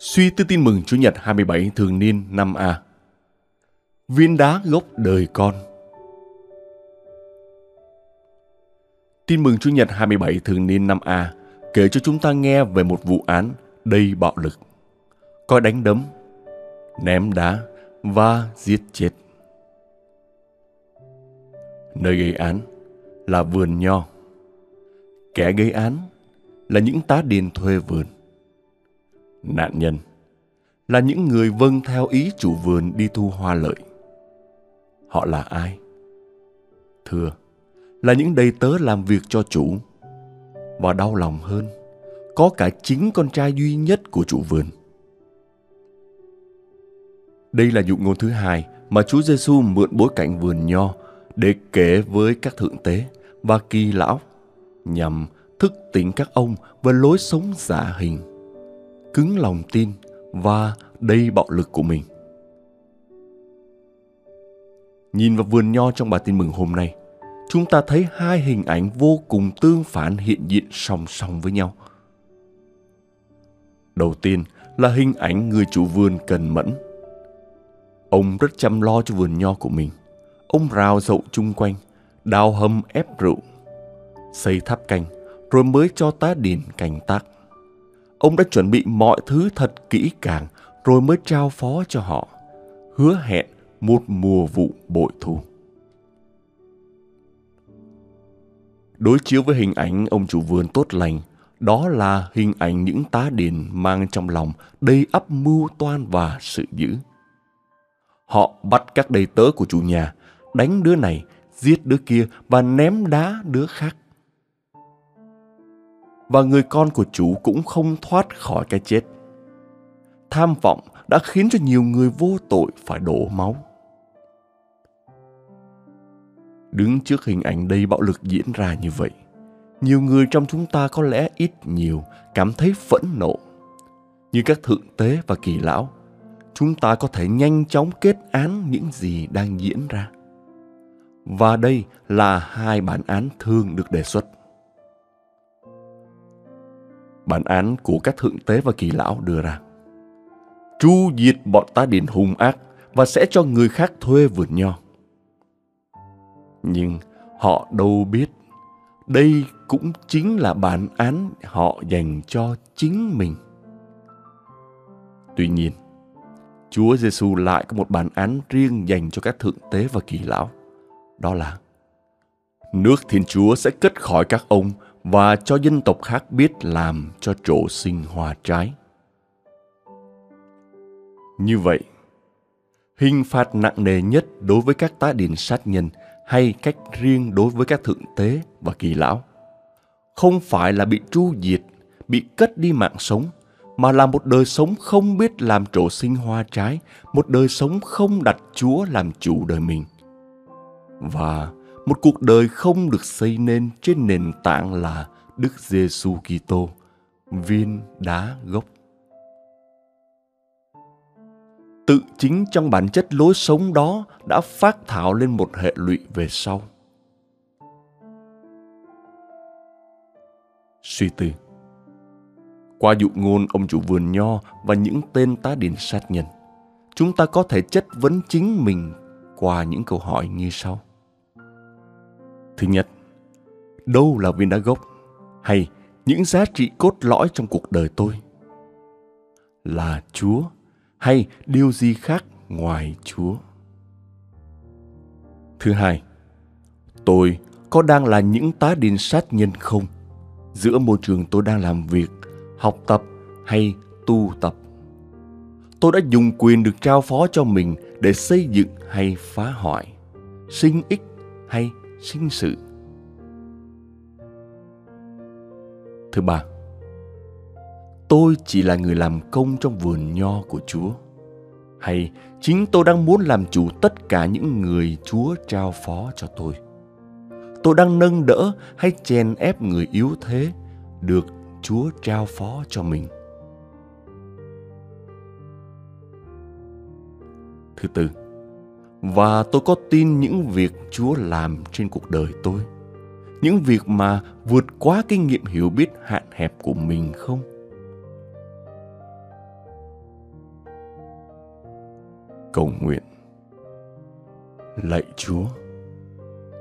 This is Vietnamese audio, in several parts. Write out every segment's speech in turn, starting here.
Suy tư tin mừng Chủ nhật 27 thường niên năm A. Viên đá gốc đời con. Tin mừng Chủ nhật 27 thường niên năm A kể cho chúng ta nghe về một vụ án đầy bạo lực. Có đánh đấm, ném đá và giết chết. Nơi gây án là vườn nho. Kẻ gây án là những tá điền thuê vườn nạn nhân là những người vâng theo ý chủ vườn đi thu hoa lợi. Họ là ai? Thưa, là những đầy tớ làm việc cho chủ. Và đau lòng hơn, có cả chính con trai duy nhất của chủ vườn. Đây là dụ ngôn thứ hai mà Chúa Giêsu mượn bối cảnh vườn nho để kể với các thượng tế và kỳ lão nhằm thức tỉnh các ông về lối sống giả hình cứng lòng tin và đầy bạo lực của mình. Nhìn vào vườn nho trong bài tin mừng hôm nay, chúng ta thấy hai hình ảnh vô cùng tương phản hiện diện song song với nhau. Đầu tiên là hình ảnh người chủ vườn cần mẫn. Ông rất chăm lo cho vườn nho của mình. Ông rào rậu chung quanh, đào hầm ép rượu, xây tháp canh, rồi mới cho tá điền canh tác. Ông đã chuẩn bị mọi thứ thật kỹ càng rồi mới trao phó cho họ, hứa hẹn một mùa vụ bội thu. Đối chiếu với hình ảnh ông chủ vườn tốt lành, đó là hình ảnh những tá điền mang trong lòng đầy ắp mưu toan và sự dữ. Họ bắt các đầy tớ của chủ nhà, đánh đứa này, giết đứa kia và ném đá đứa khác và người con của chủ cũng không thoát khỏi cái chết. Tham vọng đã khiến cho nhiều người vô tội phải đổ máu. Đứng trước hình ảnh đầy bạo lực diễn ra như vậy, nhiều người trong chúng ta có lẽ ít nhiều cảm thấy phẫn nộ. Như các thượng tế và kỳ lão, chúng ta có thể nhanh chóng kết án những gì đang diễn ra. Và đây là hai bản án thường được đề xuất bản án của các thượng tế và kỳ lão đưa ra. Chu diệt bọn ta điền hung ác và sẽ cho người khác thuê vườn nho. Nhưng họ đâu biết đây cũng chính là bản án họ dành cho chính mình. Tuy nhiên, Chúa Giêsu lại có một bản án riêng dành cho các thượng tế và kỳ lão. Đó là nước Thiên Chúa sẽ cất khỏi các ông và cho dân tộc khác biết làm cho trổ sinh hoa trái. Như vậy, hình phạt nặng nề nhất đối với các tá điền sát nhân hay cách riêng đối với các thượng tế và kỳ lão không phải là bị tru diệt, bị cất đi mạng sống, mà là một đời sống không biết làm trổ sinh hoa trái, một đời sống không đặt Chúa làm chủ đời mình. Và một cuộc đời không được xây nên trên nền tảng là Đức Giêsu Kitô, viên đá gốc. Tự chính trong bản chất lối sống đó đã phát thảo lên một hệ lụy về sau. Suy tư Qua dụ ngôn ông chủ vườn nho và những tên tá điền sát nhân, chúng ta có thể chất vấn chính mình qua những câu hỏi như sau. Thứ nhất, đâu là viên đá gốc hay những giá trị cốt lõi trong cuộc đời tôi? Là Chúa hay điều gì khác ngoài Chúa? Thứ hai, tôi có đang là những tá điền sát nhân không? Giữa môi trường tôi đang làm việc, học tập hay tu tập? Tôi đã dùng quyền được trao phó cho mình để xây dựng hay phá hoại? sinh ích hay sinh sự. Thứ ba, tôi chỉ là người làm công trong vườn nho của chúa, hay chính tôi đang muốn làm chủ tất cả những người chúa trao phó cho tôi. Tôi đang nâng đỡ hay chèn ép người yếu thế được chúa trao phó cho mình. Thứ tư và tôi có tin những việc chúa làm trên cuộc đời tôi. Những việc mà vượt quá kinh nghiệm hiểu biết hạn hẹp của mình không? Cầu nguyện. Lạy chúa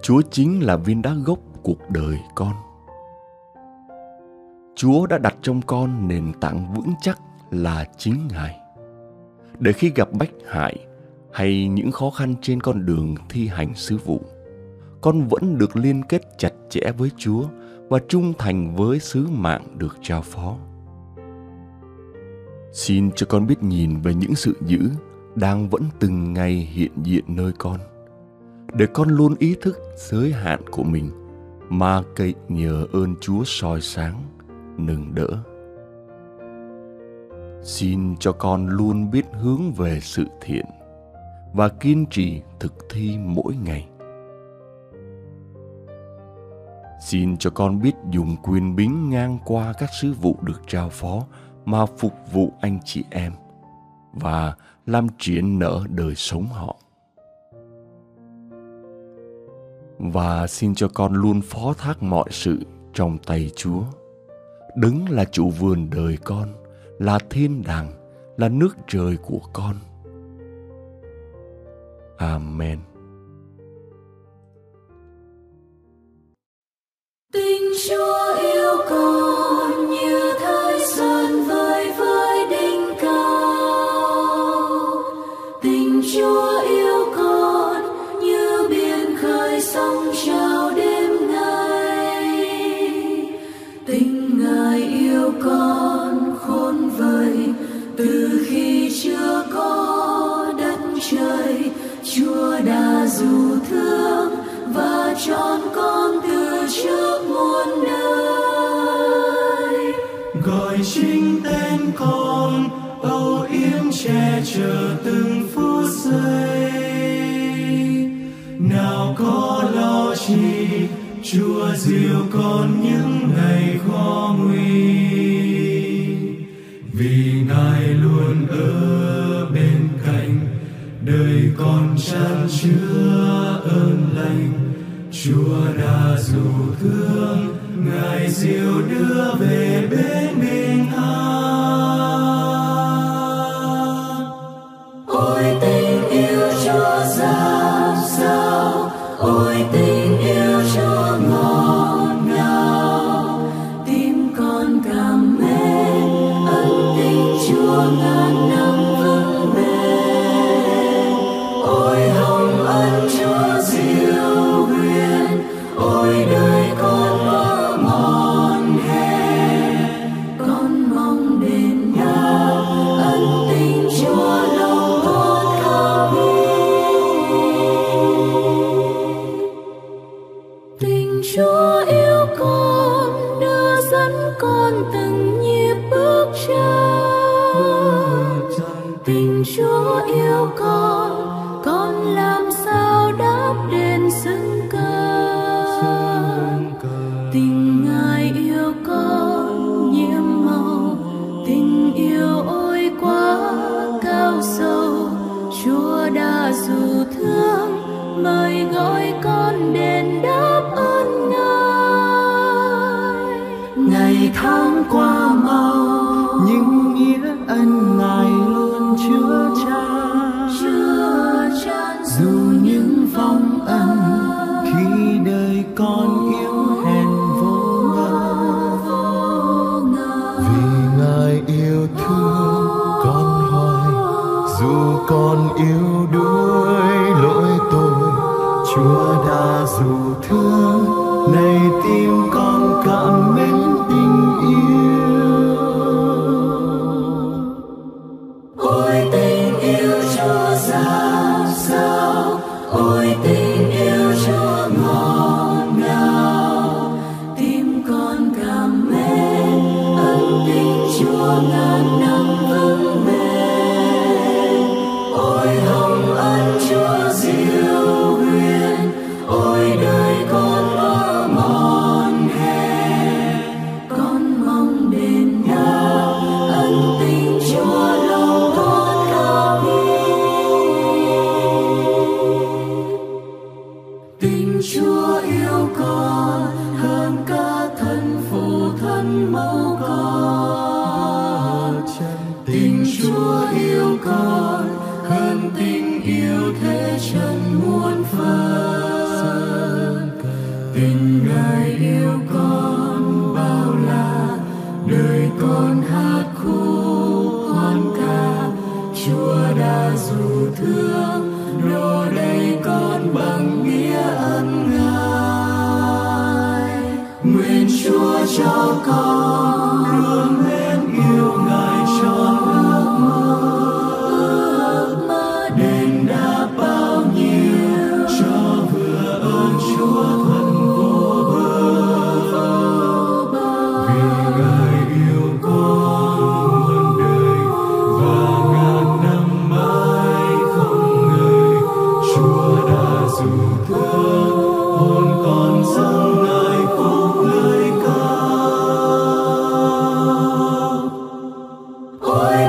chúa chính là viên đá gốc cuộc đời con. Chúa đã đặt trong con nền tảng vững chắc là chính ngài. Để khi gặp bách hại hay những khó khăn trên con đường thi hành sứ vụ. Con vẫn được liên kết chặt chẽ với chúa và trung thành với sứ mạng được trao phó. Xin cho con biết nhìn về những sự dữ đang vẫn từng ngày hiện diện nơi con, để con luôn ý thức giới hạn của mình mà cậy nhờ ơn chúa soi sáng, nâng đỡ. Xin cho con luôn biết hướng về sự thiện và kiên trì thực thi mỗi ngày. Xin cho con biết dùng quyền bính ngang qua các sứ vụ được trao phó mà phục vụ anh chị em và làm triển nở đời sống họ. Và xin cho con luôn phó thác mọi sự trong tay chúa. Đứng là chủ vườn đời con, là thiên đàng, là nước trời của con amen. Tình chúa yêu cầu che chở từng phút giây. Nào có lo chi, chúa dìu con những ngày khó nguy. Vì ngài luôn ở bên cạnh, đời con chan chứa ơn lành. Chúa đã dù thương, ngài dìu đưa về bên mình. Đến sân cơ Hoy